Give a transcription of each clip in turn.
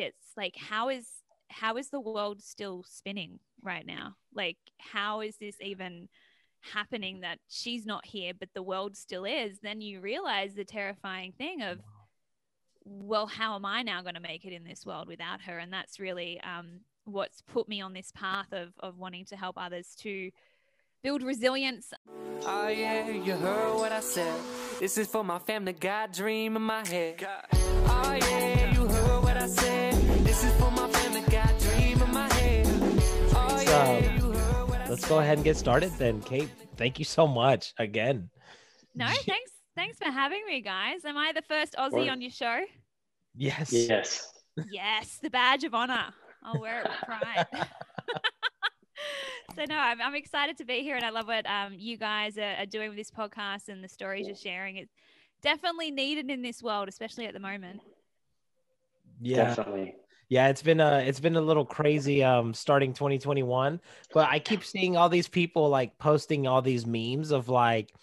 It's like how is how is the world still spinning right now? Like how is this even happening that she's not here but the world still is? Then you realize the terrifying thing of well, how am I now going to make it in this world without her? And that's really um, what's put me on this path of of wanting to help others to build resilience. Oh yeah, you heard what I said. This is for my family, God dream in my head. Oh yeah, you heard what I said. Let's go ahead and get started then, Kate. Thank you so much again. No, thanks thanks for having me, guys. Am I the first Aussie course. on your show? Yes. Yes. Yes, the badge of honor. I'll wear it with pride. so no, I'm, I'm excited to be here, and I love what um, you guys are, are doing with this podcast and the stories you're sharing. It's definitely needed in this world, especially at the moment. Yeah. Definitely. Yeah, it's been a it's been a little crazy um starting 2021, but I keep seeing all these people like posting all these memes of like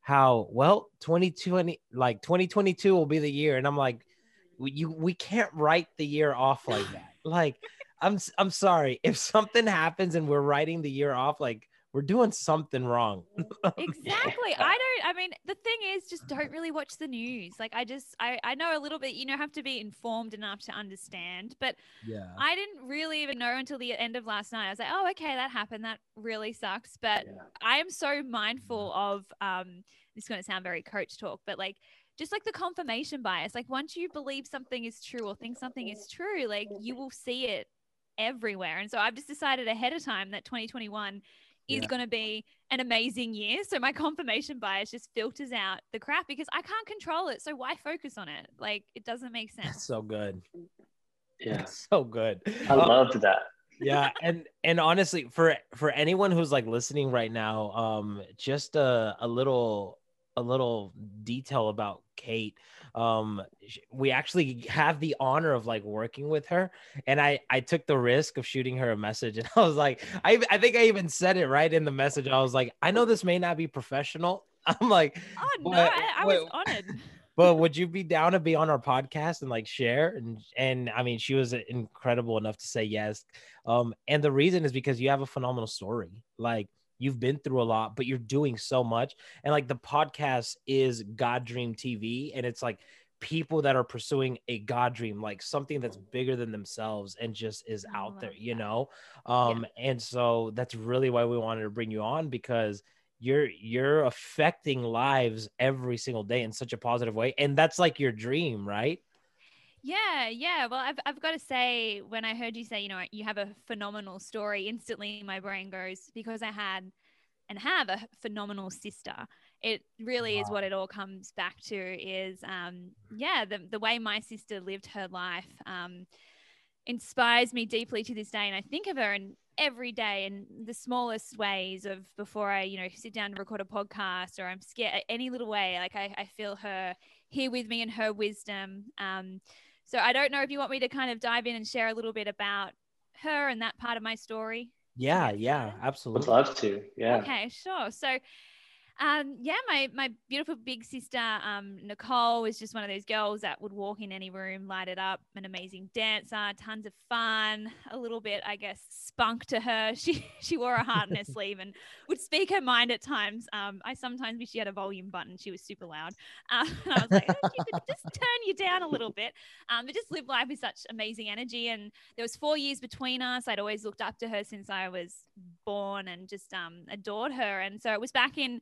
how well 2020 like 2022 will be the year and I'm like we, you we can't write the year off like that. Like I'm I'm sorry if something happens and we're writing the year off like we're doing something wrong. Exactly. I don't. I mean, the thing is, just don't really watch the news. Like, I just, I, I know a little bit. You know, have to be informed enough to understand. But Yeah. I didn't really even know until the end of last night. I was like, oh, okay, that happened. That really sucks. But Yeah. I am so mindful of. Um, this is going to sound very coach talk, but like. Just like the confirmation bias, like once you believe something is true or think something is true, like you will see it everywhere. And so I've just decided ahead of time that 2021 is Yeah. going to be an amazing year. So my confirmation bias just filters out the crap because I can't control it. So why focus on it? Like it doesn't make That's sense. so good. Yeah. That's so good. I Uh, loved that. yeah and and honestly for for anyone who's like listening right now um just a, a little a little detail about kate. Um we actually have the honor of like working with her and i i took the risk of shooting her a message and i was like i i think i even said it right in the message. I was like i know this may not be professional. I'm like Oh no, But- I, I was honored. but would you be down to be on our podcast and like share? And and i mean she was incredible enough to say yes. Um and the reason is because you have a phenomenal story. Like you've been through a lot but you're doing so much. And like the podcast is god dream tv and it's like people that are pursuing a god dream like something that's bigger than themselves and just is I out there you know? Um and so that's really why we wanted to bring you on because you're you're affecting lives every single day in such a positive way. And that's like your dream right Yeah, yeah. Well, I've, I've got to say, when I heard you say, you know, you have a phenomenal story, instantly my brain goes, because I had and have a phenomenal sister. It really is what it all comes back to is, um, yeah, the, the way my sister lived her life um, inspires me deeply to this day. And I think of her in every day in the smallest ways of before I, you know, sit down to record a podcast or I'm scared, any little way, like I, I feel her here with me and her wisdom. Um, so I don't know if you want me to kind of dive in and share a little bit about her and that part of my story. yeah get yeah started? Would absolutely love to. Yeah. Okay, sure. So, um, yeah, my my beautiful big sister, um, Nicole, was just one of those girls that would walk in any room, light it up. An amazing dancer, tons of fun, a little bit, I guess, spunk to her. She she wore a heart in her sleeve and would speak her mind at times. Um, I sometimes wish she had a volume button. She was super loud. Um, and I was like, oh, could just turn you down a little bit. Um, but just live life with such amazing energy. And there was four years between us. I'd always looked up to her since I was born and just um, adored her. And so it was back in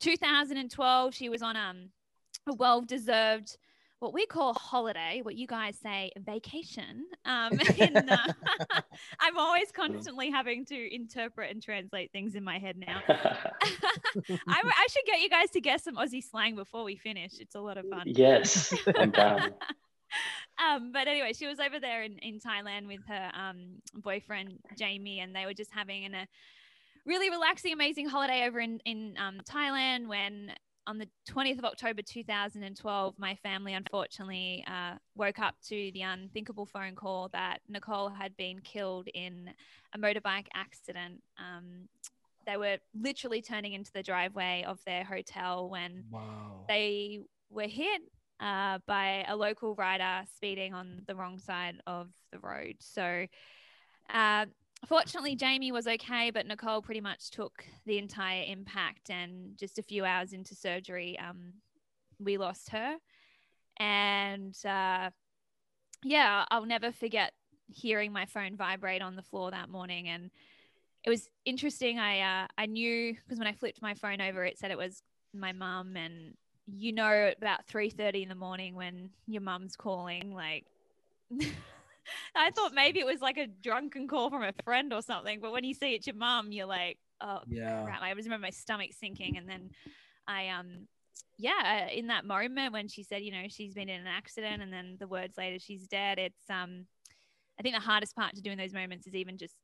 2012. She was on um, a well deserved, what we call holiday, what you guys say vacation. Um, in, uh, I'm always constantly having to interpret and translate things in my head now. I, I should get you guys to guess some Aussie slang before we finish. It's a lot of fun. yes. I'm down. um, but anyway, she was over there in, in Thailand with her um, boyfriend Jamie, and they were just having an, a really relaxing, amazing holiday over in in um, Thailand. When on the 20th of October 2012, my family unfortunately uh, woke up to the unthinkable phone call that Nicole had been killed in a motorbike accident. Um, they were literally turning into the driveway of their hotel when wow they were hit uh, by a local rider speeding on the wrong side of the road. So, uh, fortunately, Jamie was okay, but Nicole pretty much took the entire impact. And just a few hours into surgery, um, we lost her. And uh, yeah, I'll never forget hearing my phone vibrate on the floor that morning. And it was interesting. I uh, I knew because when I flipped my phone over, it said it was my mum, and you know about three thirty in the morning when your mum's calling, like. I thought maybe it was like a drunken call from a friend or something, but when you see it's your mum, you're like, oh Yeah. crap! I just remember my stomach sinking, and then I um yeah, in that moment when she said, you know, she's been in an accident, and then the words later she's dead. It's um, I think the hardest part to do in those moments is even just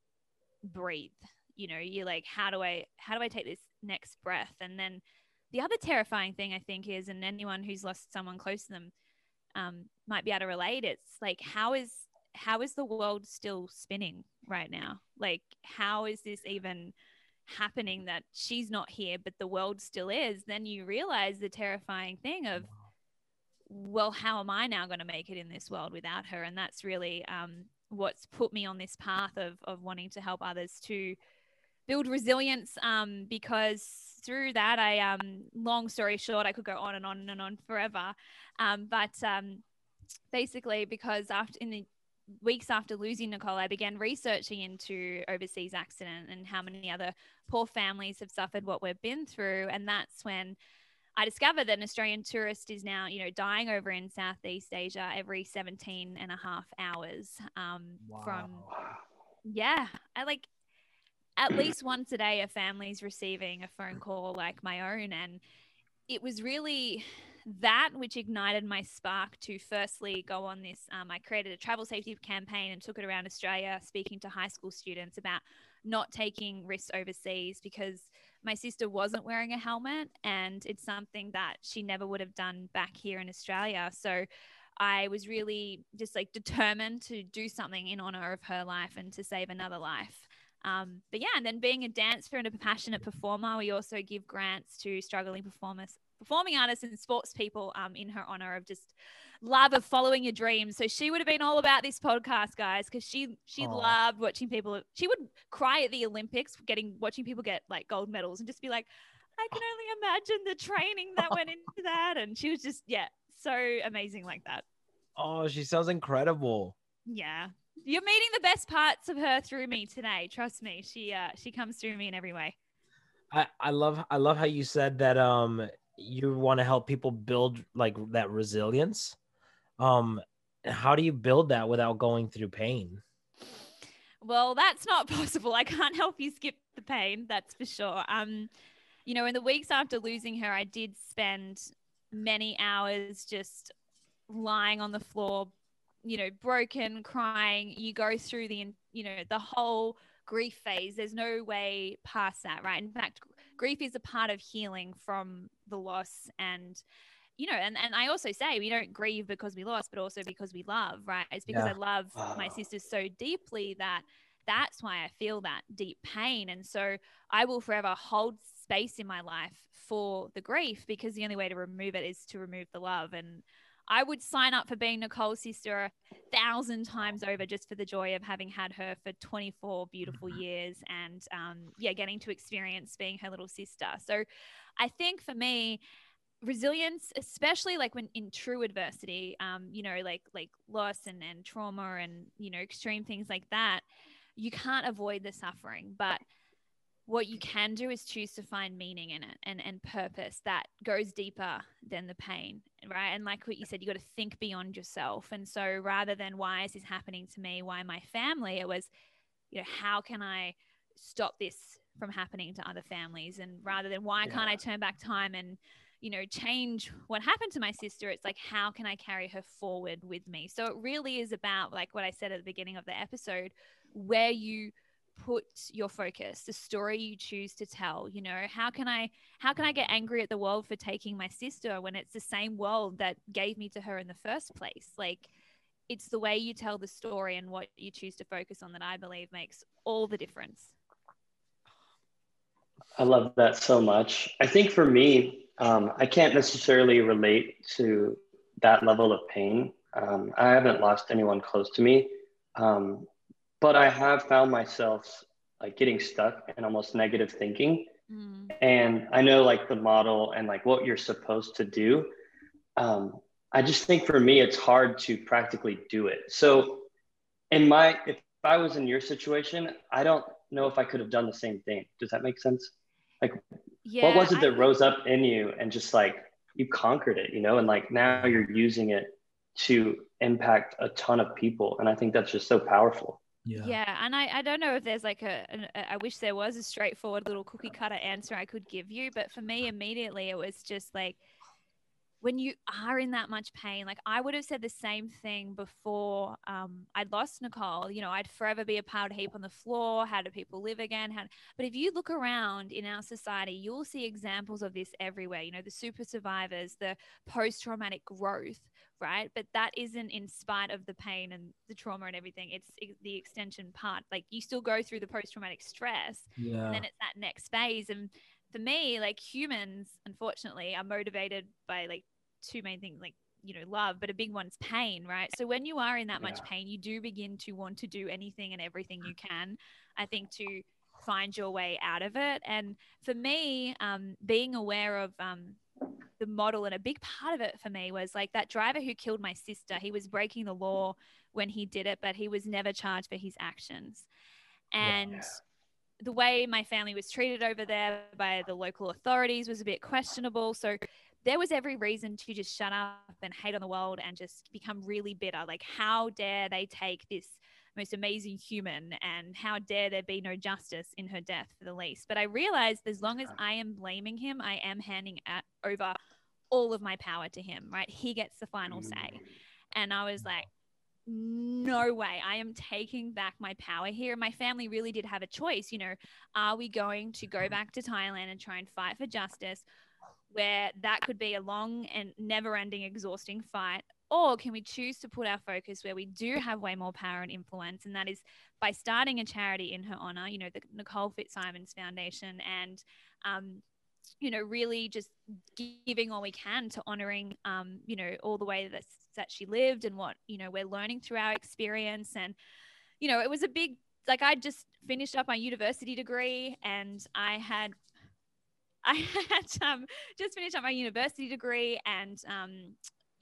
breathe. You know, you're like, how do I how do I take this next breath? And then the other terrifying thing I think is, and anyone who's lost someone close to them um, might be able to relate. It's like how is how is the world still spinning right now? Like how is this even happening that she's not here but the world still is? Then you realize the terrifying thing of well, how am I now going to make it in this world without her? And that's really um, what's put me on this path of of wanting to help others to build resilience um, because through that i um, long story short i could go on and on and on forever um, but um, basically because after in the weeks after losing nicole i began researching into overseas accident and how many other poor families have suffered what we've been through. And that's when I discovered that an Australian tourist is now, you know, dying over in Southeast Asia every 17 and a half hours um, from yeah, I like at least once a day a family's receiving a phone call like my own. And it was really that which ignited my spark to firstly go on this um, i created a travel safety campaign and took it around australia speaking to high school students about not taking risks overseas because my sister wasn't wearing a helmet and it's something that she never would have done back here in australia so I was really just like determined to do something in honor of her life and to save another life. Um, but yeah, and then being a dancer and a passionate performer, we also give grants to struggling performers, performing artists and sports people um, in her honor of just love of following your dreams. So she would have been all about this podcast, guys, because she she Aw. loved watching people. She would cry at the Olympics, getting watching people get like gold medals, and just be like, I can only imagine the training that went into that. And she was just yeah, so amazing like that. Oh, she sounds incredible. Yeah. You're meeting the best parts of her through me today. Trust me. She uh she comes through me in every way. I, I love I love how you said that um you want to help people build like that resilience. Um how do you build that without going through pain? Well, that's not possible. I can't help you skip the pain, that's for sure. Um, you know, in the weeks after losing her, I did spend many hours just lying on the floor, you know, broken, crying. You go through the, you know, the whole grief phase. There's no way past that, right? In fact, grief is a part of healing from the loss and you know, and, and I also say we don't grieve because we lost, but also because we love, right? It's because Yeah. I love my sisters so deeply that that's why I feel that deep pain. And so I will forever hold space in my life for the grief because the only way to remove it is to remove the love. And I would sign up for being Nicole's sister a thousand times over just for the joy of having had her for 24 beautiful years and, um, yeah, getting to experience being her little sister. So I think for me, resilience especially like when in true adversity um you know like like loss and and trauma and you know extreme things like that you can't avoid the suffering but what you can do is choose to find meaning in it and and purpose that goes deeper than the pain right? And like what you said you got to think beyond yourself. And so rather than why is this happening to me why my family it was you know how can i stop this from happening to other families? And rather than why can't i turn back time and you know change what happened to my sister it's like how can i carry her forward with me? So it really is about like what i said at the beginning of the episode where you put your focus the story you choose to tell you know how can i how can i get angry at the world for taking my sister when it's the same world that gave me to her in the first place like it's the way you tell the story and what you choose to focus on that i believe makes all the difference I love that so much. I think for me, um, I can't necessarily relate to that level of pain. Um, I haven't lost anyone close to me, um, but I have found myself like getting stuck in almost negative thinking. Mm. And I know like the model and like what you're supposed to do. Um, I just think for me, it's hard to practically do it. So, in my, if I was in your situation, I don't know if I could have done the same thing. Does that make sense? Like, Yeah. what was it that think- rose up in you and just like you conquered it, you know, and like now you're using it to impact a ton of people. And I think that's just so powerful. Yeah. and I, I don't know if there's like a, an, a, I wish there was a straightforward little cookie cutter answer I could give you, but for me, immediately it was just like when you are in that much pain, like I would have said the same thing before um, I'd lost Nicole. You know, I'd forever be a powder heap on the floor. How do people live again? How, but if you look around in our society, you'll see examples of this everywhere. You know, the super survivors, the post traumatic growth, right? But that isn't in spite of the pain and the trauma and everything. It's the extension part. Like you still go through the post traumatic stress, Yeah. and then it's that next phase. And for me, like humans, unfortunately, are motivated by like two main things, like you know, love, but a big one's pain, right? So when you are in that much pain, you do begin to want to do anything and everything you can. I think to find your way out of it. And for me, um, being aware of um, the model and a big part of it for me was like that driver who killed my sister. He was breaking the law when he did it, but he was never charged for his actions. And the way my family was treated over there by the local authorities was a bit questionable. So there was every reason to just shut up and hate on the world and just become really bitter. Like, how dare they take this most amazing human and how dare there be no justice in her death for the least? But I realized as long as I am blaming him, I am handing at, over all of my power to him, right? He gets the final mm. say. And I was mm. like, no way. I am taking back my power here. My family really did have a choice. You know, are we going to go mm-hmm. back to Thailand and try and fight for justice, where that could be a long and never ending, exhausting fight? Or can we choose to put our focus where we do have way more power and influence? And that is by starting a charity in her honor, you know, the Nicole Fitzsimons Foundation, and, um, you know, really just giving all we can to honoring, um, you know, all the way that, that she lived and what, you know, we're learning through our experience. And, you know, it was a big, like, I just finished up my university degree and I had, I had um, just finished up my university degree and, um,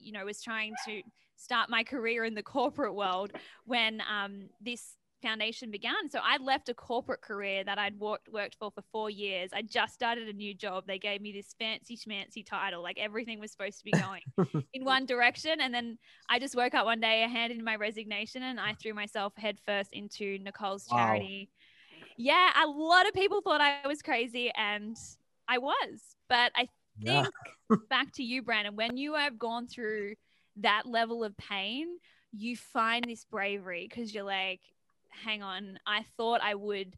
you know, was trying to start my career in the corporate world when um, this foundation began. So I left a corporate career that I'd worked worked for for four years. I just started a new job. They gave me this fancy schmancy title, like everything was supposed to be going in one direction. And then I just woke up one day, I handed in my resignation, and I threw myself headfirst into Nicole's Wow. charity. Yeah, a lot of people thought I was crazy, and I was. But I Yeah. think back to you, Brandon, when you have gone through that level of pain, you find this bravery because you're like, hang on, I thought I would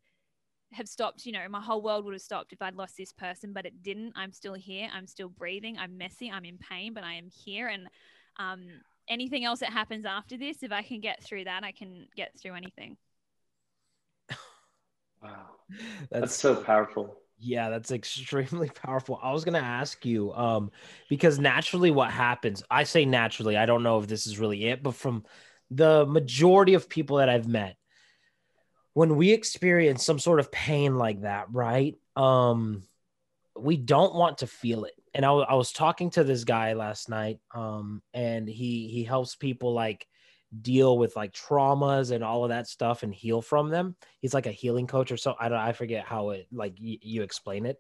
have stopped, you know, my whole world would have stopped if I'd lost this person, but it didn't. I'm still here. I'm still breathing. I'm messy. I'm in pain, but I am here. And um, anything else that happens after this, if I can get through that, I can get through anything. Wow. That's, That's so powerful. Yeah, that's extremely powerful. I was gonna ask you, um, because naturally, what happens? I say naturally. I don't know if this is really it, but from the majority of people that I've met, when we experience some sort of pain like that, right? Um, we don't want to feel it. And I, I was talking to this guy last night, um, and he he helps people like deal with like traumas and all of that stuff and heal from them. He's like a healing coach or so. I don't I forget how it like y- you explain it.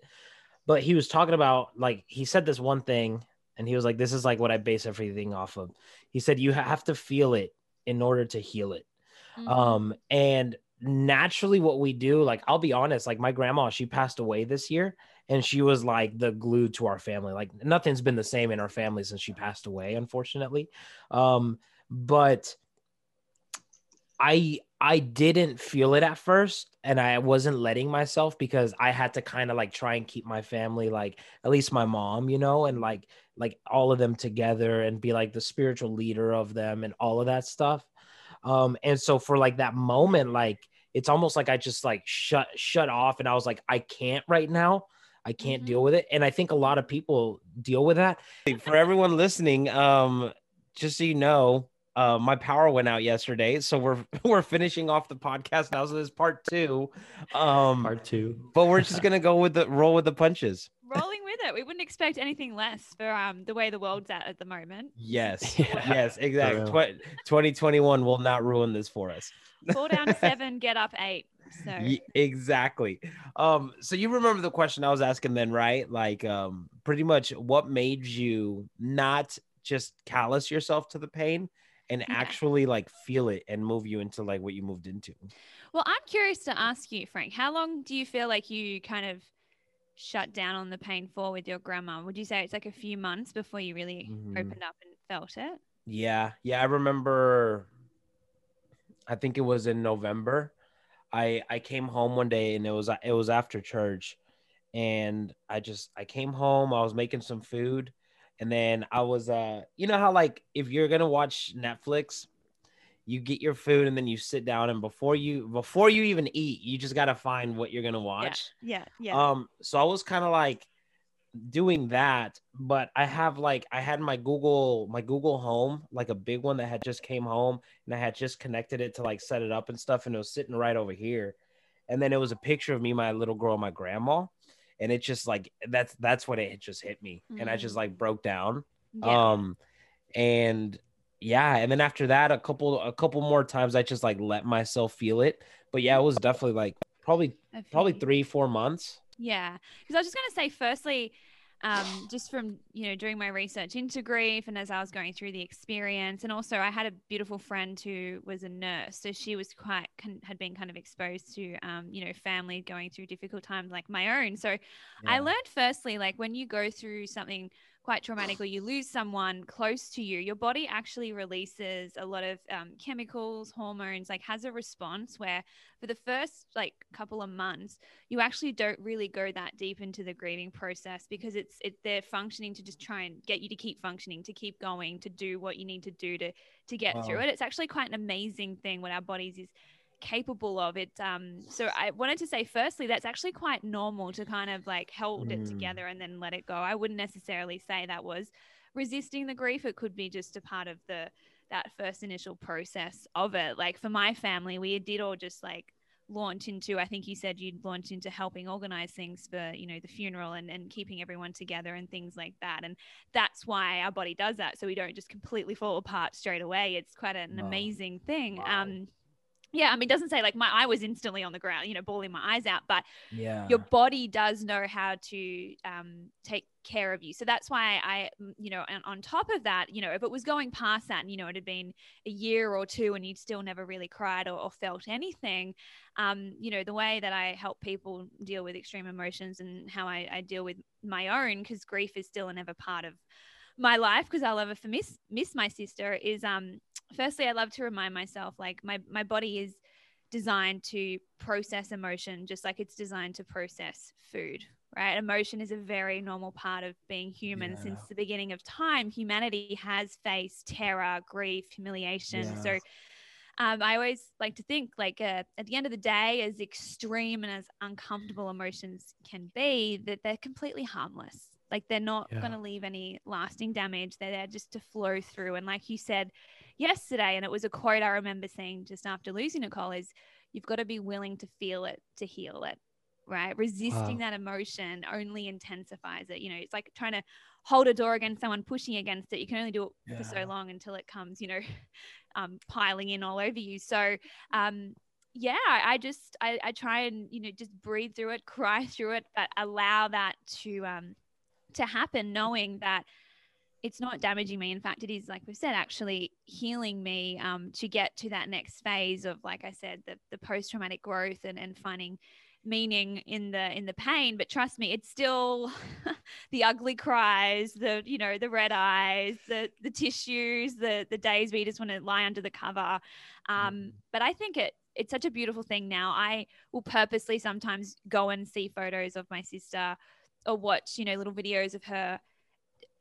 But he was talking about like he said this one thing and he was like this is like what I base everything off of. He said you have to feel it in order to heal it. Mhm. Um and naturally what we do like I'll be honest like my grandma she passed away this year and she was like the glue to our family. Like nothing's been the same in our family since she passed away unfortunately. Um but I I didn't feel it at first and I wasn't letting myself because I had to kind of like try and keep my family like at least my mom, you know, and like like all of them together and be like the spiritual leader of them and all of that stuff. Um and so for like that moment like it's almost like I just like shut shut off and I was like I can't right now. I can't Mhm. deal with it and I think a lot of people deal with that. For everyone listening, um just so you know, uh, my power went out yesterday, so we're we're finishing off the podcast now. So this is part two. Um, Part two. but we're just gonna go with the roll with the punches. Rolling with it. We wouldn't expect anything less for um the way the world's at at the moment. Yes, Yeah, yes, exactly. Tw- 2021 will not ruin this for us. Fall down seven, get up eight. So Ye- exactly. Um, so you remember the question I was asking then, right? Like, um, pretty much what made you not just callous yourself to the pain and Yeah. actually like feel it and move you into like what you moved into? Well, I'm curious to ask you, Frank, how long do you feel like you kind of shut down on the pain for with your grandma? Would you say it's like a few months before you really Mhm. opened up and felt it? Yeah, yeah, I remember. I think it was in November. I I came home one day and it was it was after church, and I just I came home. I was making some food, and then I was uh you know how like if you're gonna watch Netflix, you get your food and then you sit down and before you before you even eat, you just gotta find what you're gonna watch. Yeah, yeah. Um, so I was kind of like doing that, but I have like I had my Google my Google Home, like a big one that had just came home, and I had just connected it to like set it up and stuff, and it was sitting right over here. And then it was a picture of me, my little girl, my grandma, and it just like that's that's what it just hit me, and I just Mm. like broke down. yeah. Um, and yeah, and then after that, a couple a couple more times, I just like let myself feel it. But yeah, it was definitely like probably probably three four months. Yeah, because I was just going to say, firstly, um, just from you know doing my research into grief, and as I was going through the experience, and also I had a beautiful friend who was a nurse, so she was quite con- had been kind of exposed to um, you know family going through difficult times like my own. So I learned firstly, like when you go through something quite traumatic or you lose someone close to you, your body actually releases a lot of um, chemicals, hormones, like has a response where for the first like couple of months, you actually don't really go that deep into the grieving process because it's it they're functioning to just try and get you to keep functioning, to keep going, to do what you need to do to to get through it. It's actually quite an amazing thing what our bodies is capable of it um so i wanted to say firstly that's actually quite normal to kind of like hold it Mm. together and then let it go i wouldn't necessarily say that was resisting the grief it could be just a part of the that first initial process of it like for my family we did all just like launch into i think you said you'd launch into helping organize things for you know the funeral and, and keeping everyone together and things like that and that's why our body does that so we don't just completely fall apart straight away it's quite an Wow. amazing thing Wow. um yeah, I mean, it doesn't say like my eye was instantly on the ground, you know, bawling my eyes out, but Yeah. your body does know how to um, take care of you. So that's why I, mm, you know, and on top of that, you know, if it was going past that, and, you know, it had been a year or two and you'd still never really cried or, or felt anything, um, you know, the way that I help people deal with extreme emotions and how I, I deal with my own, because grief is still an ever part of my life because I'll ever for miss miss my sister is um firstly I love to remind myself like my my body is designed to process emotion just like it's designed to process food right? Emotion is a very normal part of being human. Since the beginning of time humanity has faced terror grief humiliation. So um, I always like to think like uh, at the end of the day, as extreme and as uncomfortable emotions can be, that they're completely harmless. Like they're not Yeah. going to leave any lasting damage. They're there just to flow through. And like you said yesterday, and it was a quote I remember seeing just after losing Nicole is, "You've got to be willing to feel it to heal it." Right, resisting Wow. that emotion only intensifies it. You know, it's like trying to hold a door against someone pushing against it. You can only do it for so long until it comes, you know, um, piling in all over you. So, um, yeah, I I just I, I try and you know just breathe through it, cry through it, but allow that to um, to happen, knowing that it's not damaging me. In fact, it is like we've said, actually healing me um, to get to that next phase of, like I said, the the post traumatic growth and and finding meaning in the in the pain but trust me it's still the ugly cries the you know the red eyes the the tissues the the days we just want to lie under the cover um Mhm. but i think it it's such a beautiful thing now i will purposely sometimes go and see photos of my sister or watch you know little videos of her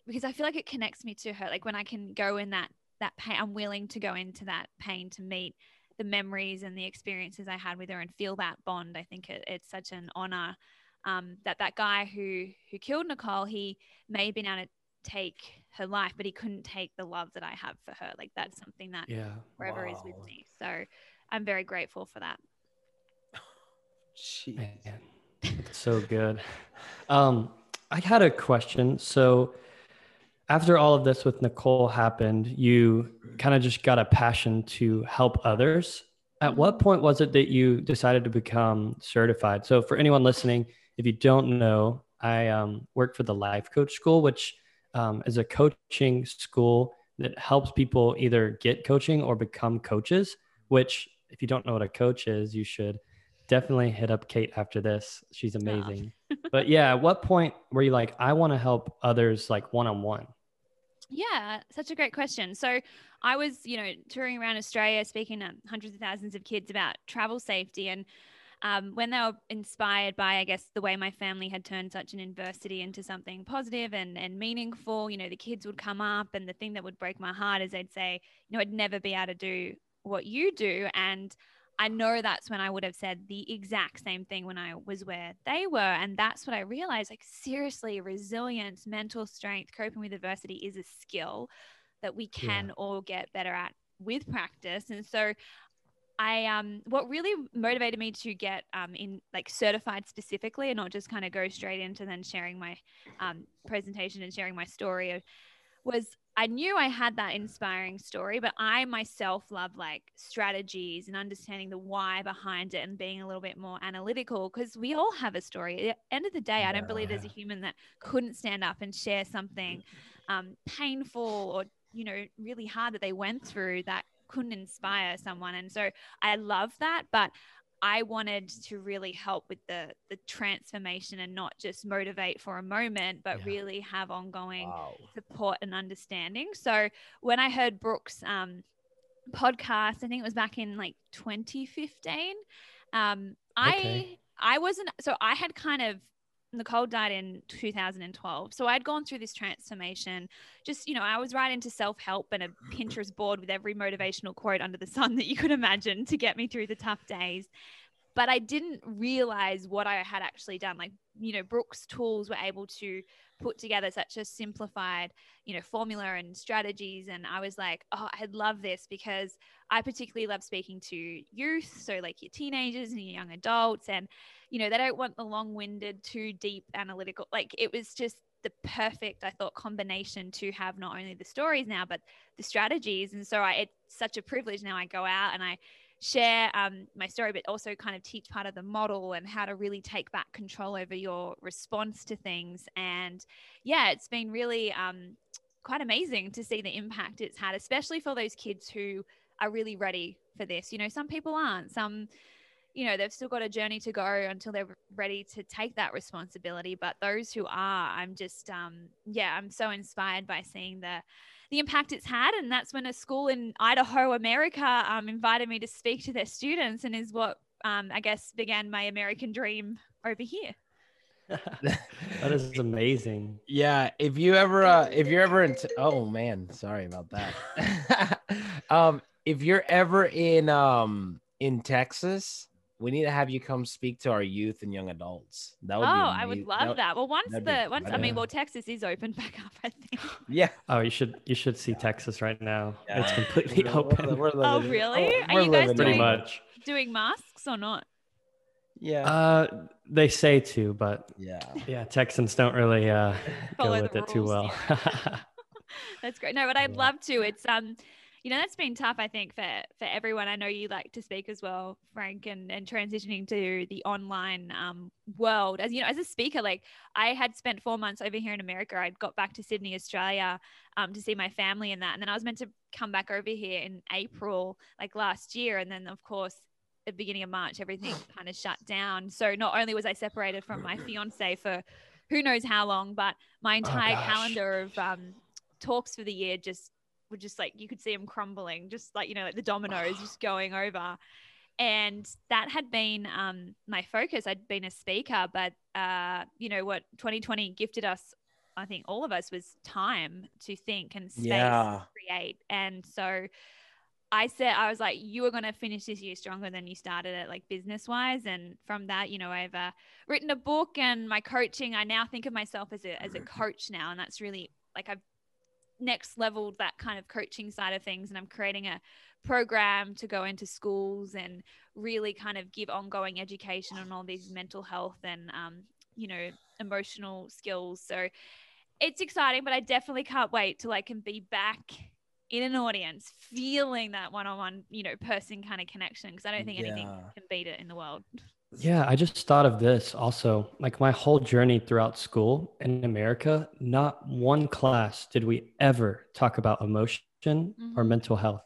because i feel like it connects me to her like when i can go in that that pain i'm willing to go into that pain to meet the memories and the experiences I had with her and feel that bond. I think it, it's such an honor um, that that guy who who killed Nicole, he may have been able to take her life, but he couldn't take the love that I have for her. Like that's something that Yeah. forever is with me. So I'm very grateful for that. Jeez. Man, so good. Um, I had a question. So, after all of this with Nicole happened, you kind of just got a passion to help others. At what point was it that you decided to become certified? So, for anyone listening, if you don't know, I um, work for the Life Coach School, which um, is a coaching school that helps people either get coaching or become coaches. Which, if you don't know what a coach is, you should definitely hit up Kate after this. She's amazing. but yeah, at what point were you like, I want to help others like one on one? Yeah, such a great question. So I was, you know, touring around Australia, speaking to hundreds of thousands of kids about travel safety. And um, when they were inspired by, I guess, the way my family had turned such an adversity into something positive and, and meaningful, you know, the kids would come up. And the thing that would break my heart is they'd say, you know, I'd never be able to do what you do. And I know that's when I would have said the exact same thing when I was where they were. And that's what I realized like, seriously, resilience, mental strength, coping with adversity is a skill that we can all get better at with practice. And so, I um what really motivated me to get um in like certified specifically and not just kind of go straight into then sharing my um presentation and sharing my story was I knew I had that inspiring story, but I myself love like strategies and understanding the why behind it and being a little bit more analytical because we all have a story. At the end of the day, I don't believe there's a human that couldn't stand up and share something um, painful or, you know, really hard that they went through that couldn't inspire someone. And so I love that. But I wanted to really help with the the transformation and not just motivate for a moment, but Yeah. really have ongoing Wow. support and understanding. So when I heard Brooke's um, podcast, I think it was back in like 2015. Um, Okay. I I wasn't so I had kind of Nicole died in 2012. So I'd gone through this transformation. Just, you know, I was right into self help and a Pinterest board with every motivational quote under the sun that you could imagine to get me through the tough days. But I didn't realize what I had actually done. Like, you know, Brooke's tools were able to put together such a simplified, you know, formula and strategies. And I was like, oh, I'd love this because I particularly love speaking to youth. So, like your teenagers and your young adults. And, you know, they don't want the long winded, too deep analytical. Like, it was just the perfect, I thought, combination to have not only the stories now, but the strategies. And so, I, it's such a privilege now. I go out and I, share um, my story, but also kind of teach part of the model and how to really take back control over your response to things. And yeah, it's been really um, quite amazing to see the impact it's had, especially for those kids who are really ready for this. You know, some people aren't. Some, you know, they've still got a journey to go until they're ready to take that responsibility. But those who are, I'm just, um, yeah, I'm so inspired by seeing the the impact it's had. And that's when a school in Idaho, America, um, invited me to speak to their students, and is what um, I guess began my American dream over here. that is amazing. Yeah, if you ever uh if you're ever in t- oh man, sorry about that. um if you're ever in um in Texas, we need to have you come speak to our youth and young adults. That Oh, would be I would love that. Well, once that'd the once I mean, well, Texas is open back up. I think. Yeah. Oh, you should you should see Texas right now. It's completely We're- we're- open. we're Oh, really? oh, Are you guys living Pretty doing- much. Doing masks or not? Yeah. Uh, they say to, but yeah. yeah, Texans don't really uh, go with the it too well. That's great. No, but I'd Yeah. love to. It's um, you know, that's been tough. I think for for everyone. I know you like to speak as well, Frank, and and transitioning to the online um world. As you know, as a speaker, like I had spent four months over here in America. I got back to Sydney, Australia, um, to see my family and that, and then I was meant to come back over here in April, like last year, and then of course. At the beginning of March, everything kind of shut down. So not only was I separated from my fiance for who knows how long, but my entire gosh. calendar of um, talks for the year just were just like you could see them crumbling, just like you know, like the dominoes just going over. And that had been um, my focus. I'd been a speaker, but uh, you know what, 2020 gifted us. I think all of us was time to think and space Yeah. to create. And so I said, I was like, you are going to finish this year stronger than you started it, like business wise. And from that, you know, I've uh, written a book and my coaching. I now think of myself as a as a coach now, and that's really like I've next leveled that kind of coaching side of things and I'm creating a program to go into schools and really kind of give ongoing education on all these mental health and um, you know emotional skills. So it's exciting but i definitely can't wait till i can be back in an audience feeling that one-on-one you know person kind of connection because i don't think anything can beat it in the world Yeah, I just thought of this also. Like my whole journey throughout school in America, not one class did we ever talk about emotion or Mhm. mental health.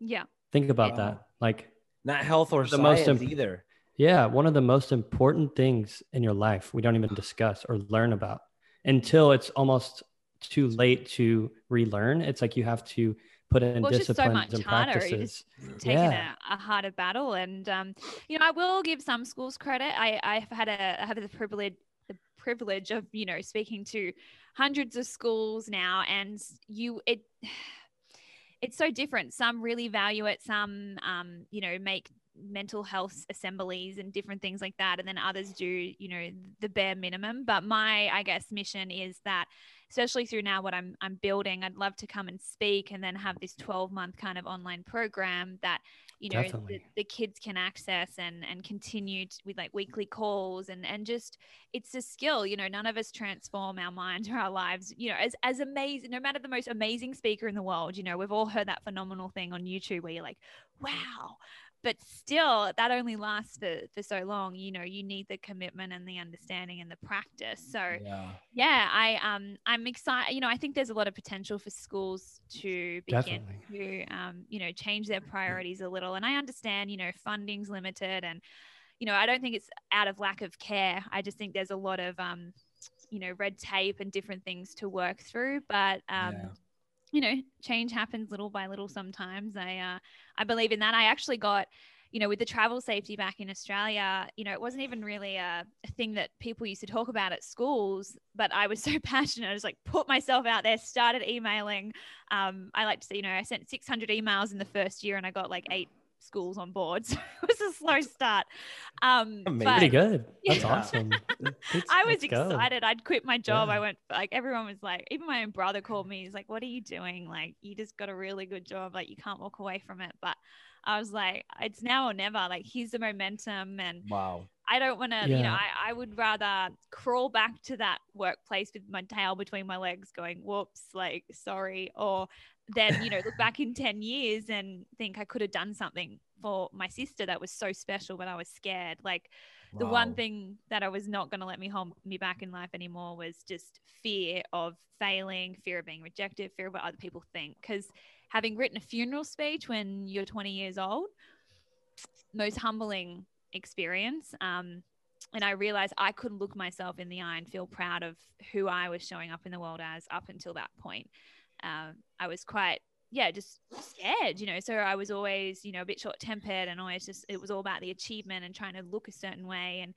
yeah Think about Wow. that. Like, Not health or The most science imp- either. yeah, one of the most important things in your life we don't even discuss or learn about until it's almost too late to relearn. It's like you have to put in Well, just so much and harder. Practices. taking Yeah. a, a harder battle and um, you know i will give some schools credit i i've had a i have the privilege the privilege of you know speaking to hundreds of schools now and you it it's so different some really value it some um, you know make mental health assemblies and different things like that and then others do you know the bare minimum. But my i guess mission is that especially through now what i'm i'm building i'd love to come and speak and then have this 12 month kind of online program that you know the, the kids can access and and continue to, with like weekly calls and and just it's a skill you know none of us transform our minds or our lives you know as as amazing no matter the most amazing speaker in the world you know we've all heard that phenomenal thing on youtube where you're like wow but still that only lasts for, for so long you know you need the commitment and the understanding and the practice so Yeah. yeah i um i'm excited you know i think there's a lot of potential for schools to begin Definitely. to um you know change their priorities a little and i understand you know funding's limited and you know i don't think it's out of lack of care i just think there's a lot of um you know red tape and different things to work through but um Yeah. You know change happens little by little sometimes. I uh i believe in that. I actually got you know with the travel safety back in australia you know it wasn't even really a, thing that people used to talk about at schools but i was so passionate. I was like put myself out there started emailing. Um i like to say you know i sent 600 emails in the first year and i got like eight schools on board so it was a slow start um but- Pretty good. That's Yeah. awesome. I was let's go. excited. I'd quit my job. Yeah. I went like everyone was like, even my own brother called me. He's like, "What are you doing? Like, you just got a really good job. Like, you can't walk away from it." But I was like, "It's now or never. Like, here's the momentum, and Wow. I don't want to. You know, I, I would rather crawl back to that workplace with my tail between my legs, going, "Whoops, like, sorry," or then you know, look back in ten years and think I could have done something for my sister that was so special, when I was scared. Like the one thing that I was not going to let me hold me back in life anymore was just fear of failing, fear of being rejected, fear of what other people think. Because having written a funeral speech when you're 20 years old, most humbling experience. Um, and I realized I couldn't look myself in the eye and feel proud of who I was showing up in the world as up until that point. Um, I was quite yeah, just scared, you know. So I was always, you know, a bit short tempered and always just, it was all about the achievement and trying to look a certain way. And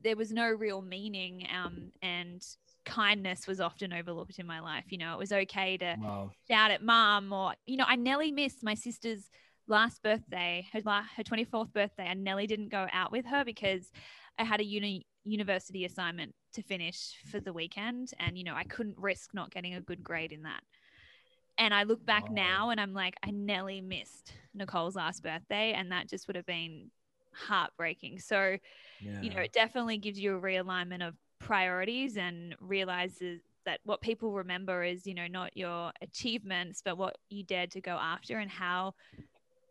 there was no real meaning. Um, and kindness was often overlooked in my life. You know, it was okay to Wow. shout at mom or, you know, I nearly missed my sister's last birthday, her, her 24th birthday. I nearly didn't go out with her because I had a uni university assignment to finish for the weekend. And, you know, I couldn't risk not getting a good grade in that. And I look back Wow. now and I'm like, I nearly missed Nicole's last birthday. And that just would have been heartbreaking. So, Yeah. you know, it definitely gives you a realignment of priorities and realizes that what people remember is, you know, not your achievements, but what you dared to go after and how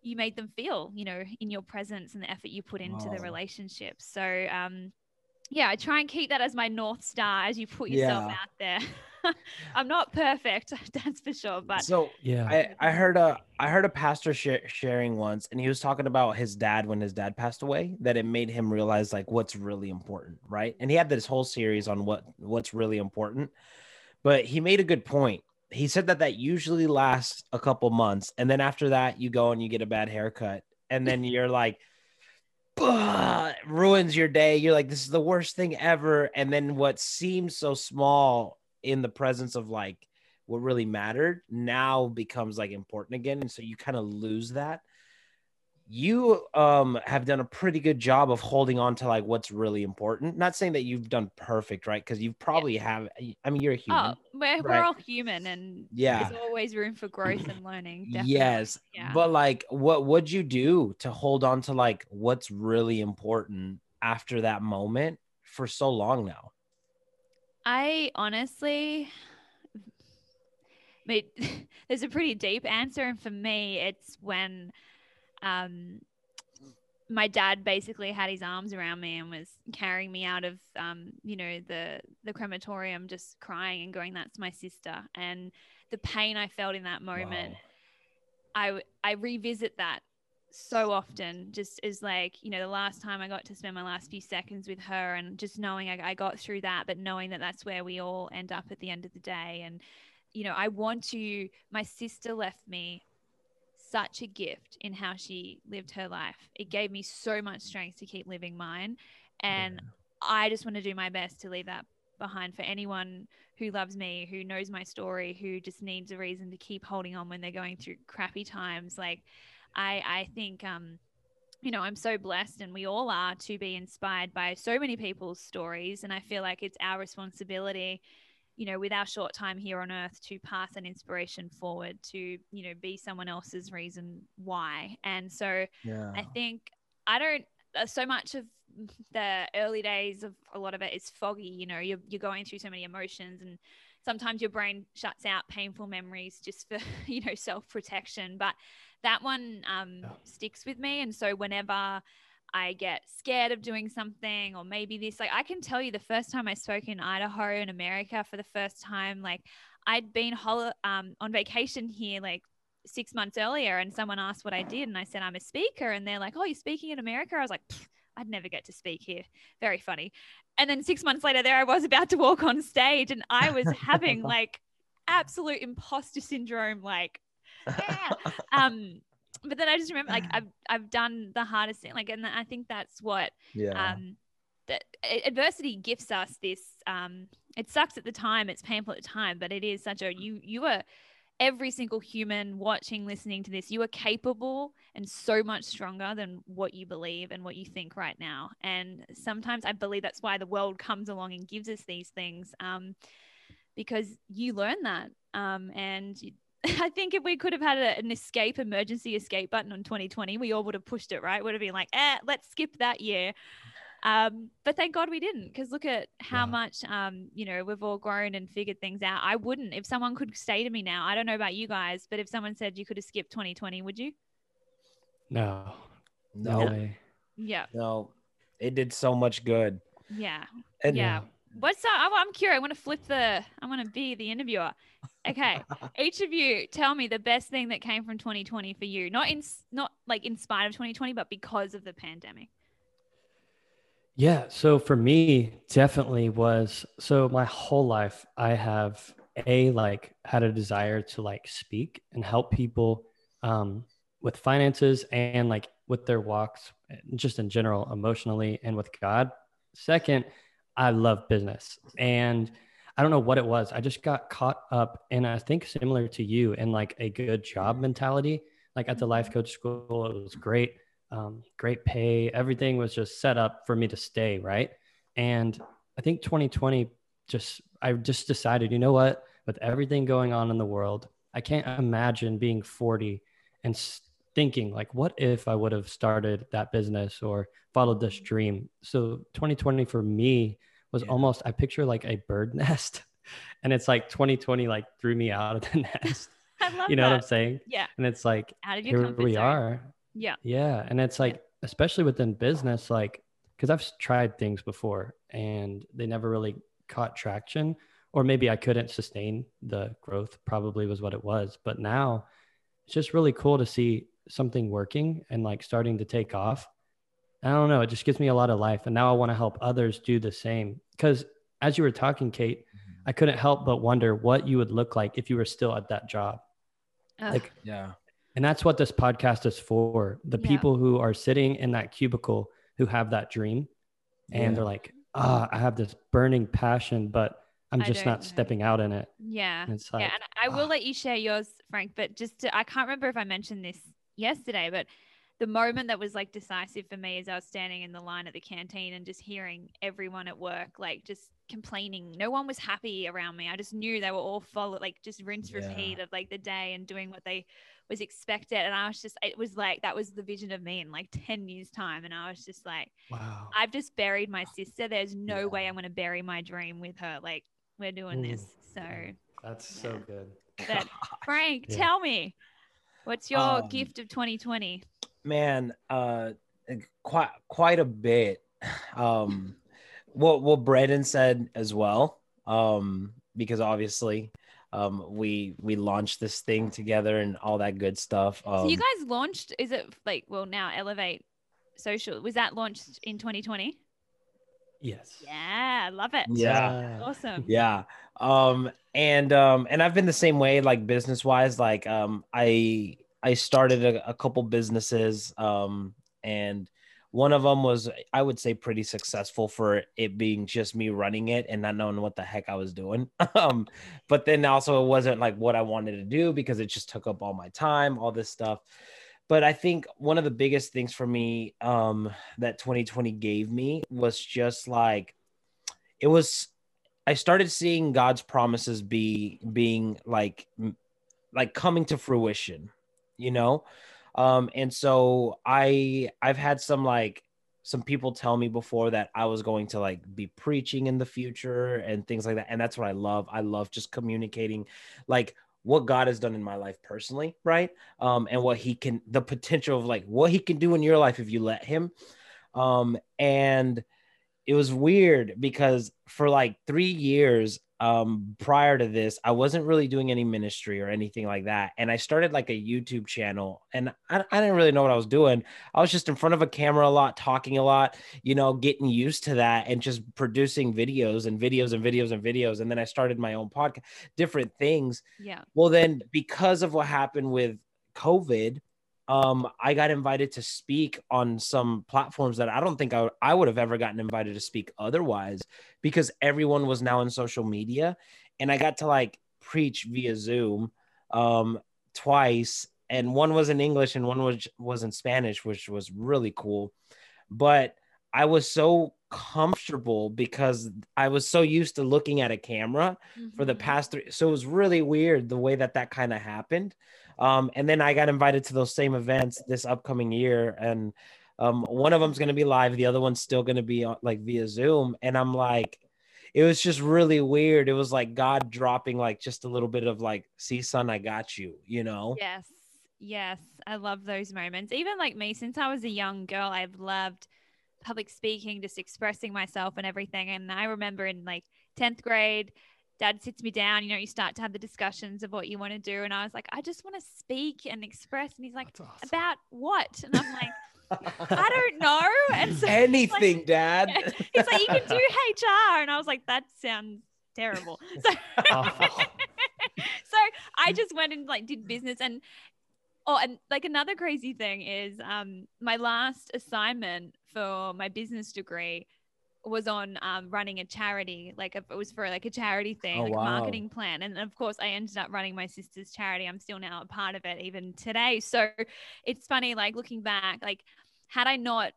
you made them feel, you know, in your presence and the effort you put into the relationship. So, um, yeah, I try and keep that as my north star as you put yourself Yeah. out there. I'm not perfect, that's for sure, but so Yeah. I, I heard a I heard a pastor sh- sharing once, and he was talking about his dad when his dad passed away. That it made him realize like what's really important, right? And he had this whole series on what what's really important. But he made a good point. He said that that usually lasts a couple months, and then after that, you go and you get a bad haircut, and then you're like, Ruins your day. You're like, this is the worst thing ever. And then what seems so small in the presence of like what really mattered now becomes like important again and so you kind of lose that you um have done a pretty good job of holding on to like what's really important. Not saying that you've done perfect, right? Because you probably have. I mean, you're a human. Oh, we're, we're all human, and Yeah. there's always room for growth and learning. Definitely. Yes, Yeah. but like, what would you do to hold on to like what's really important after that moment for so long now? I honestly, mate, there's a pretty deep answer, and for me, it's when, um, my dad basically had his arms around me and was carrying me out of, um, you know, the the crematorium, just crying and going, "That's my sister," and the pain I felt in that moment. Wow. I revisit that so often just as like you know the last time i got to spend my last few seconds with her and just knowing I, I got through that but knowing that that's where we all end up at the end of the day and you know i want to my sister left me such a gift in how she lived her life. It gave me so much strength to keep living mine. And i just want to do my best to leave that behind for anyone who loves me who knows my story who just needs a reason to keep holding on when they're going through crappy times. Like I I think um you know I'm so blessed and we all are to be inspired by so many people's stories. And I feel like it's our responsibility you know with our short time here on earth to pass an inspiration forward to you know be someone else's reason why and so Yeah. I think I don't uh, so much of the early days of a lot of it is foggy you know you're, you're going through so many emotions and sometimes your brain shuts out painful memories just for you know self protection but that one um, Yeah. sticks with me and so whenever I get scared of doing something or maybe this like I can tell you the first time I spoke in Idaho in America for the first time like I'd been hol- um, on vacation here like six months earlier and someone asked what I did and I said I'm a speaker. And they're like oh you're speaking in America? I was like I'd never get to speak here. Very funny. And then six months later there I was about to walk on stage and I was having like absolute imposter syndrome like yeah. um but then I just remember like I've I've done the hardest thing like and I think that's what yeah. um that adversity gifts us this um it sucks at the time it's painful at the time but it is such a you you are every single human watching listening to this you are capable and so much stronger than what you believe and what you think right now and sometimes i believe that's why the world comes along and gives us these things um because you learn that um and you- I think if we could have had a, an escape emergency escape button on 2020, we all would have pushed it, right? Would have been like, eh, let's skip that year. Um, but thank God we didn't, because look at how Yeah. much um, you know, we've all grown and figured things out. I wouldn't. If someone could say to me now, I don't know about you guys, but if someone said you could have skipped 2020, would you? No, no, no no, way. Yeah. No, it did so much good. Yeah. And Yeah. What's up? I'm, I'm curious. I want to flip the, I want to be the interviewer. Okay. Each of you tell me the best thing that came from 2020 for you. Not in, not like in spite of 2020, but because of the pandemic. Yeah. So for me, definitely was so my whole life, I have a like had a desire to like speak and help people um, with finances and like with their walks, just in general, emotionally and with God. Second, I love business. And I don't know what it was. I just got caught up in, I think, similar to you, in like a good job mentality. Like at the life coach school, it was great um, great pay. Everything was just set up for me to stay, right? And I think 2020 just, I just decided, you know what? With everything going on in the world, I can't imagine being 40 and thinking, like, what if I would have started that business or followed this dream? So 2020 for me was Yeah. almost, I picture like a bird nest. And it's like 2020 like threw me out of the nest. I love you know that. what I'm saying? Yeah. And it's like, Out of your here we zone. are. Yeah. Yeah. And it's like, especially within business, like, because I've tried things before and they never really caught traction, or maybe I couldn't sustain the growth, probably was what it was. But now it's just really cool to see something working and like starting to take off. I don't know. It just gives me a lot of life. And now I want to help others do the same. Because as you were talking, Kate, I couldn't help but wonder what you would look like if you were still at that job. Ugh. Like, Yeah. and that's what this podcast is for the Yeah. people who are sitting in that cubicle who have that dream and Yeah. they're like, ah, I have this burning passion, but I'm just don't know. stepping out in it. yeah. And it's like, yeah. And I will ah. let you share yours, Frank, but just to, I can't remember if I mentioned this yesterday, but the moment that was like decisive for me is I was standing in the line at the canteen and just hearing everyone at work like just complaining. No one was happy around me. I just knew they were all follow like just rinse Yeah. repeat of like the day and doing what they was expected. And I was just it was like that was the vision of me in like 10 years time. And I was just like, Wow. I've just buried my sister. There's no Yeah. way I'm gonna bury my dream with her. Like we're doing Mm. this. So That's so good. that Frank, Yeah. tell me, what's your Um, gift of 2020? Man uh quite quite a bit um what what Brandon said as well um because obviously um we we launched this thing together and all that good stuff um, so you guys launched, is it like, well, now Elevate Social, was that launched in 2020? Yes. Yeah, love it. yeah Awesome. yeah um and um and i've been the same way like business wise like um i i started a, a couple businesses um and one of them was i would say pretty successful for it being just me running it and not knowing what the heck i was doing. Um but then also it wasn't like what i wanted to do because it just took up all my time all this stuff. But i think one of the biggest things for me um that 2020 gave me was just like it was I started seeing God's promises be being like like coming to fruition, you know? Um and so I I've had some like some people tell me before that I was going to like be preaching in the future and things like that and that's what I love. I love just communicating like what God has done in my life personally, right? Um and what he can the potential of like what he can do in your life if you let him. Um and it was weird because for like three years um prior to this i wasn't really doing any ministry or anything like that and i started like a youtube channel and I, I didn't really know what i was doing i was just in front of a camera a lot talking a lot you know getting used to that and just producing videos and videos and videos and videos and then i started my own podcast different things Yeah. well, then because of what happened with COVID, um, I got invited to speak on some platforms that I don't think I, I would have ever gotten invited to speak otherwise because everyone was now in social media. And I got to like preach via Zoom um, twice. And one was in English and one was, was in Spanish, which was really cool. But I was so comfortable because I was so used to looking at a camera for the Mhm. past three. So it was really weird the way that that kind of happened. Um, and then I got invited to those same events this upcoming year, and um, one of them's going to be live, the other one's still going to be like via Zoom. And I'm like, it was just really weird. It was like God dropping like just a little bit of like, "See, son, I got you," you know. Yes. Yes. I love those moments. Even like me, since I was a young girl, I've loved public speaking, just expressing myself and everything. And I remember in like 10th grade, dad sits me down, you know, you start to have the discussions of what you want to do. And I was like, I just want to speak and express. And he's like, awesome. about what? And I'm like, I don't know. And so Anything, Dad. he's like, you can do HR. And I was like, that sounds terrible. So, Awful. so I just went and like did business and oh and like another crazy thing is um my last assignment for my business degree was on um, running a charity like it was for like a charity thing Oh, like wow. a marketing plan and of course i ended up running my sister's charity i'm still now a part of it even today so it's funny like looking back like had i not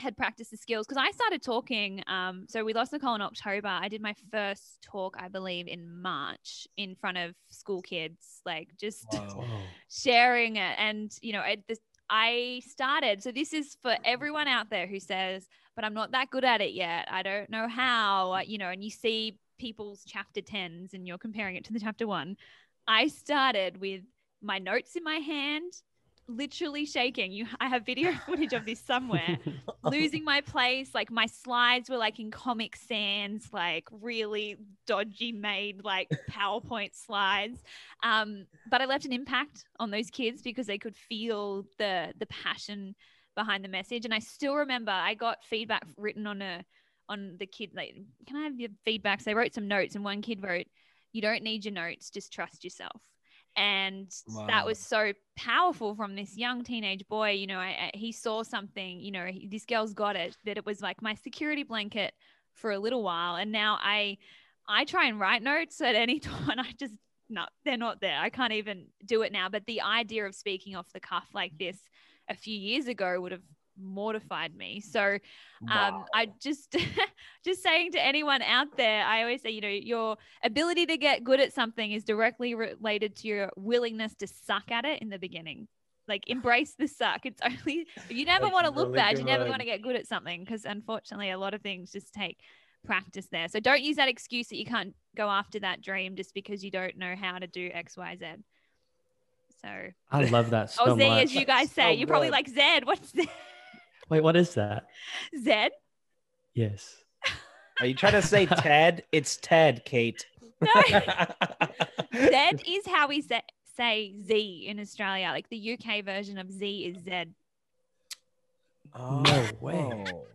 had practiced the skills because I started talking. Um, so we lost Nicole in October. I did my first talk, I believe, in March in front of school kids, like just Wow. Sharing it. And you know, it, this, I started. So this is for everyone out there who says, "But I'm not that good at it yet. I don't know how." You know, and you see people's chapter tens, and you're comparing it to the chapter one. I started with my notes in my hand, literally shaking. You, I have video footage of this somewhere losing my place. Like my slides were like in Comic Sans, like really dodgy made like PowerPoint slides. Um, but I left an impact on those kids because they could feel the the passion behind the message. And I still remember I got feedback written on a on the kid like, can I have your feedback? So they wrote some notes and one kid wrote, You don't need your notes, just trust yourself. And that was so powerful from this young teenage boy. You know, I, I, he saw something, you know, he, this girl's got it, that it was like my security blanket for a little while. And now I, I try and write notes at any time. And I just, no, they're not there. I can't even do it now. But the idea of speaking off the cuff like this a few years ago would have mortified me. So um, Wow. I just just saying to anyone out there, I always say, you know, your ability to get good at something is directly related to your willingness to suck at it in the beginning. Like embrace the suck. It's only you never That's want to look really bad. You never good. want to get good at something because unfortunately a lot of things just take practice there. So don't use that excuse that you can't go after that dream just because you don't know how to do X, Y, Z. So I love that so oh Z much. as you guys So say. You're probably good. like Zed. What's Z? Wait, what is that? Zed? Yes. Are you trying to say Ted? It's Ted, Kate. No. Z is how we say, say Z in Australia. Like the UK version of Z is Z. Oh. No way. Oh.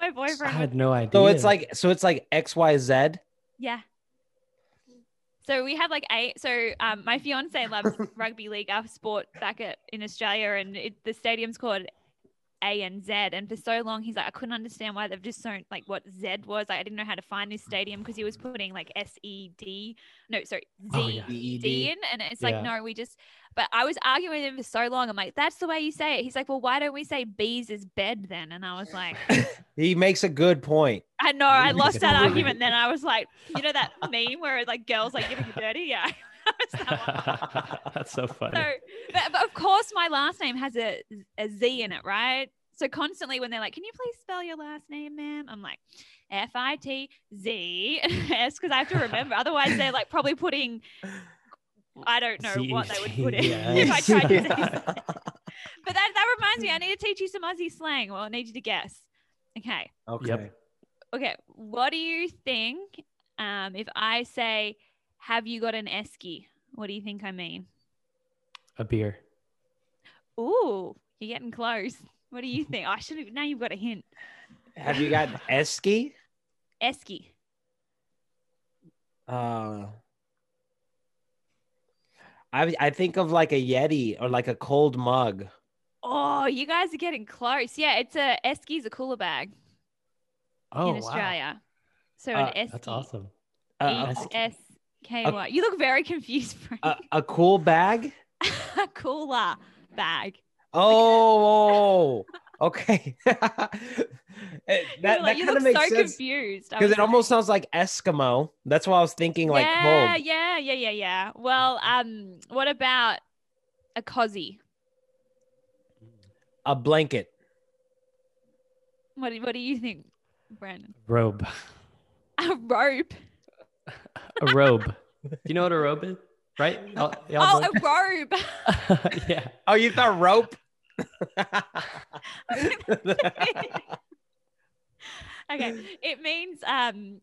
My I boyfriend. had no idea. So it's like so it's like X Y Z. yeah. So we have like eight. So um, my fiance loves rugby league, our sport back at in Australia, and it, the stadium's called ANZ. And for so long, he's like, I couldn't understand why they've just shown like what Z was. Like, I didn't know how to find this stadium because he was putting like S E D, no, sorry, Z Oh, yeah. D in, and it's like, Yeah. no, we just. But I was arguing with him for so long. I'm like, that's the way you say it. He's like, well, why don't we say bees is bed then? And I was like, He makes a good point. I know I lost that argument. Then I was like, you know that meme where like girls like getting dirty? Yeah. It's that. That's so funny. so, but, but of course, my last name has a, a Z in it, right? So constantly when they're like, "Can you please spell your last name, ma'am?" I'm like, F I T Z S because I have to remember. Otherwise, they're like probably putting, I don't know what they would put in if I tried to say. But that that reminds me, I need to teach you some Aussie slang. Well, I need you to guess. Okay, Okay. okay. What do you think? Um, if I say, "Have you got an esky?" What do you think I mean? A beer. Ooh, you're getting close. What do you think? I should have. Now you've got a hint. Have you got Esky? Esky. Uh, I I think of like a Yeti or like a cold mug. Oh, you guys are getting close. Yeah, it's a esky's a cooler bag Oh, in wow. Australia. So Uh, an esky. That's awesome. A, E a, S K Y. You look very confused, Frank. a, a cool bag. a cooler bag. Oh, okay. Eh, You that look- that kind of makes so sense confused. Because it like- almost sounds like Eskimo. That's why I was thinking like yeah, cold. yeah, yeah, yeah, yeah. Well, um, what about a cozy? A blanket. What do, what do you think, Brandon? Robe. A rope. A robe. Do you know what a robe is? Right? Y'all- y'all Oh, know? a robe. yeah. Oh, you thought rope? okay, it means um.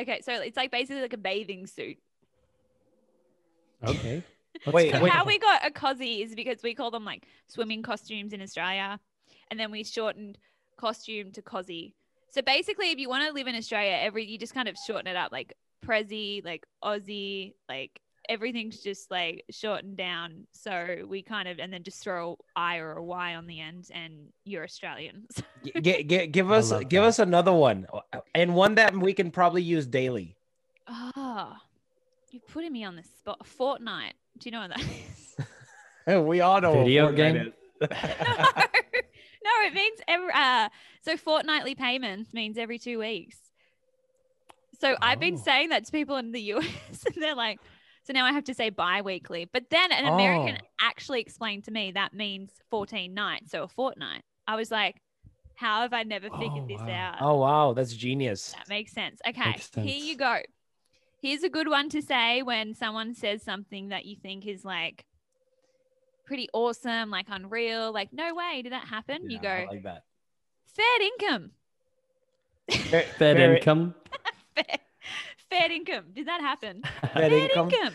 Okay, so it's like basically like a bathing suit. Okay. Let's Wait, how we got a cozy is because we call them like swimming costumes in Australia, and then we shortened costume to cozy. So basically, if you want to live in Australia, every you just kind of shorten it up, like Prezi, like Aussie, like everything's just like shortened down. So we kind of and then just throw I or a Y on the end, and you're Australian. G- g- give us give that. us another one, and one that we can probably use daily. Oh, you're putting me on the spot. Fortnite. Do you know what that is? We all know what Video Fortnite game? is. no, no, it means every. Uh, so fortnightly payments means every two weeks. So I've been Oh. saying that to people in the US, and they're like, so now I have to say bi-weekly. But then an American Oh. actually explained to me that means 14 nights, so a fortnight. I was like, how have I never figured Oh, this wow. out? oh wow, that's genius. That makes sense. Okay, Makes here you go. Here's a good one to say when someone says something that you think is like pretty awesome, like unreal, like no way did that happen. you Yeah, I go like that. fair dinkum. Fair- Fed fair- income. Fair, fair income. Did that happen? Fed Fair income. income.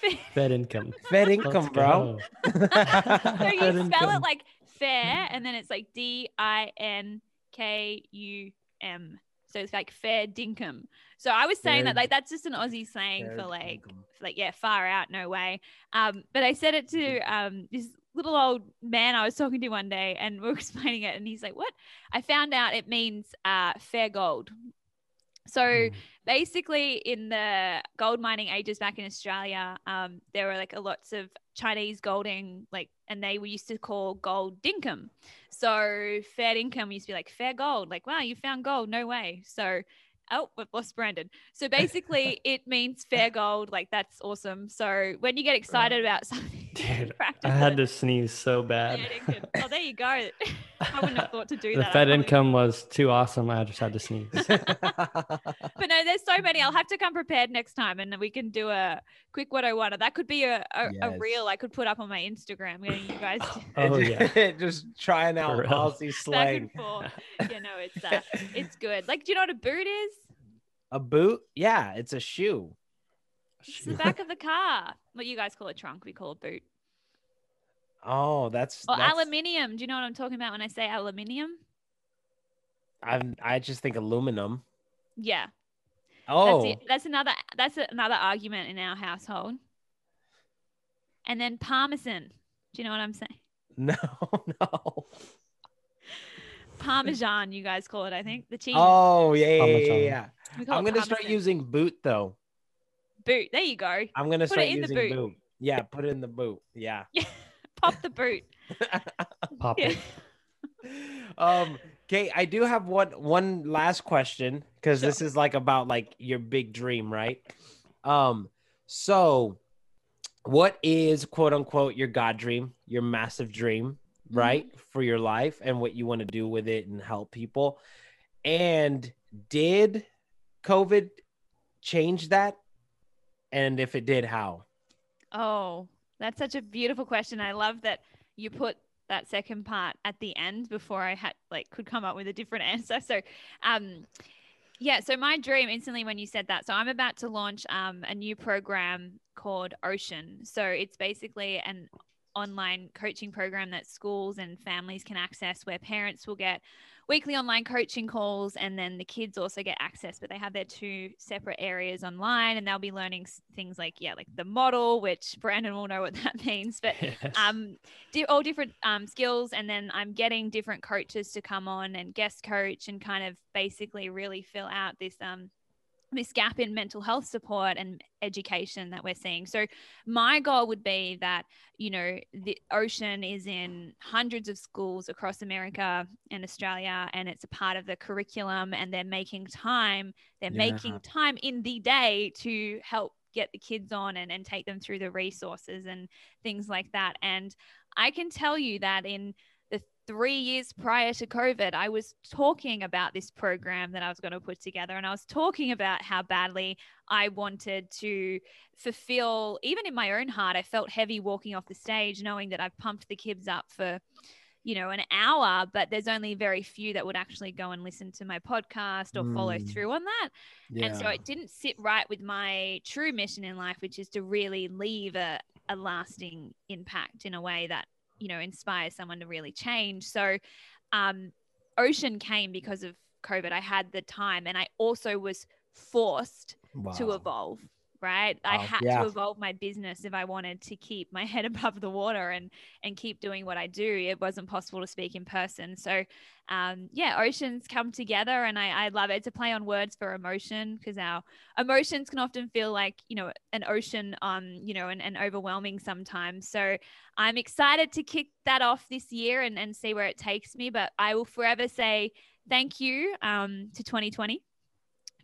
Fair- Fed income. Fed Let's income, bro. go. So you Fair spell income. it like fair, and then it's like D I N K U M. So it's like fair dinkum. So I was saying that like that's just an Aussie slang for like dinkum. like yeah far out no way um but i said it to um this little old man i was talking to one day and we are explaining it and he's like what i found out it means uh fair gold so Mm. basically in the gold mining ages back in australia um there were like a lots of Chinese golding, like, and they were used to call gold dinkum. So fair dinkum used to be like fair gold, like, wow, you found gold, no way. So oh, we've lost Brandon. So basically, it means fair gold. Like that's awesome. So when you get excited about something, Dude, I had it. to sneeze so bad. Fair dinkum. Oh, there you go. I wouldn't have thought to do The that. I Fed income was too awesome. I just had to sneeze. But no, there's so many. I'll have to come prepared next time, and we can do a quick 101. That could be a, a, a reel I could put up on my Instagram. Getting you guys Oh yeah. just trying out real. Aussie back and forth. You know, it's uh, it's good. Like, do you know what a boot is? A boot? Yeah, it's a shoe. It's the back of the car. What you guys call a trunk, we call a boot. Oh, that's, Or that's aluminium. Do you know what I'm talking about when I say aluminium? I'm, I just think aluminum. Yeah. Oh, That's it. That's another that's another argument in our household. And then parmesan. Do you know what I'm saying? no, no. Parmesan, you guys call it, I think. The cheese. Oh, yeah, yeah, yeah, yeah. I'm gonna start using boot though. boot. There you go. I'm gonna Put start it in the using boot. boot. Yeah, put it in the boot. Yeah. Pop the boot. Pop Yeah. it. um okay i do have one one last question because this is like about like your big dream right um so what is quote unquote your god dream your massive dream Mm-hmm. right for your life and what you want to do with it and help people and did covid change that and if it did how Oh, that's such a beautiful question. I love that you put that second part at the end before I had like could come up with a different answer. So, um, yeah. So my dream instantly when you said that. So I'm about to launch um a new program called Ocean. So it's basically an online coaching program that schools and families can access where parents will get weekly online coaching calls and then the kids also get access but they have their two separate areas online and they'll be learning things like yeah like the model which brandon will know what that means but Yes. um di- all different um, skills and then i'm getting different coaches to come on and guest coach and kind of basically really fill out this um this gap in mental health support and education that we're seeing so my goal would be that you know the ocean is in hundreds of schools across america and australia and it's a part of the curriculum and they're making time they're Yeah. making time in the day to help get the kids on and, and take them through the resources and things like that and i can tell you that in three years prior to COVID, I was talking about this program that I was going to put together. And I was talking about how badly I wanted to fulfill, even in my own heart, I felt heavy walking off the stage, knowing that I've pumped the kids up for, you know, an hour, but there's only very few that would actually go and listen to my podcast or follow Mm. through on that. yeah And so it didn't sit right with my true mission in life, which is to really leave a, a lasting impact in a way that, you know, inspires someone to really change. So um, Ocean came because of COVID. I had the time and I also was forced to evolve. Right. I Wow. had Yeah. to evolve my business if I wanted to keep my head above the water and and keep doing what I do. It wasn't possible to speak in person. So um, yeah, oceans come together and I, I love it. It's a play on words for emotion because our emotions can often feel like, you know, an ocean, um, you know, and, and overwhelming sometimes. So I'm excited to kick that off this year and, and see where it takes me. But I will forever say thank you um, to 2020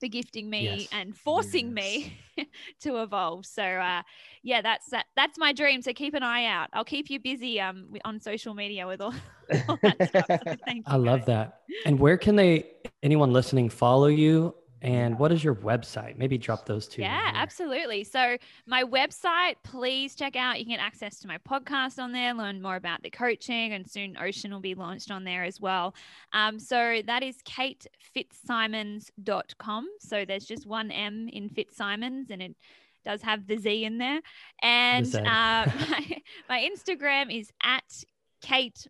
for gifting me Yes. and forcing me to evolve. So uh, yeah, that's that. That's my dream. So keep an eye out. I'll keep you busy um, on social media with all, all that stuff. So thank you. I love guys. that. And where can they, anyone listening, follow you? And what is your website? Maybe drop those two. Yeah, absolutely. So my website, please check out. You can get access to my podcast on there, learn more about the coaching, and soon Ocean will be launched on there as well. Um, so that is katefitzsimons.com. So there's just one M in Fitzsimons, and it does have the Z in there. And uh, my, my Instagram is at Kate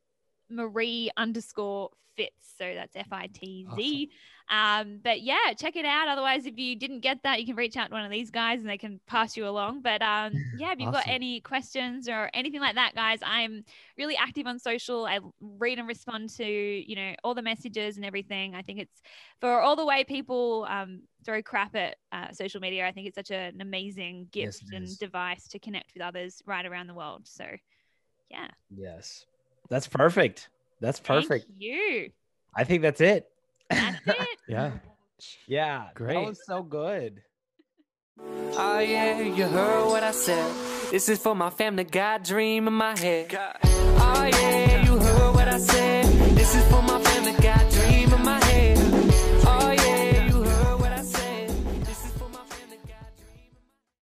Marie underscore fitz. So that's F I T Z. Um, but yeah, check it out. Otherwise, if you didn't get that, you can reach out to one of these guys and they can pass you along. But um, yeah, if you've got any questions or anything like that, guys, I'm really active on social. I read and respond to you know all the messages and everything. I think it's for all the way people um, throw crap at uh, social media. I think it's such an amazing gift it and is. device to connect with others right around the world. So yeah, Yes. That's perfect. That's perfect. Thank you. I think that's it. That's it. Yeah. yeah. Great. That was so good. Oh yeah, you heard what I said. This is for my family, got dream in my head. Oh yeah, you heard what I said. This is for my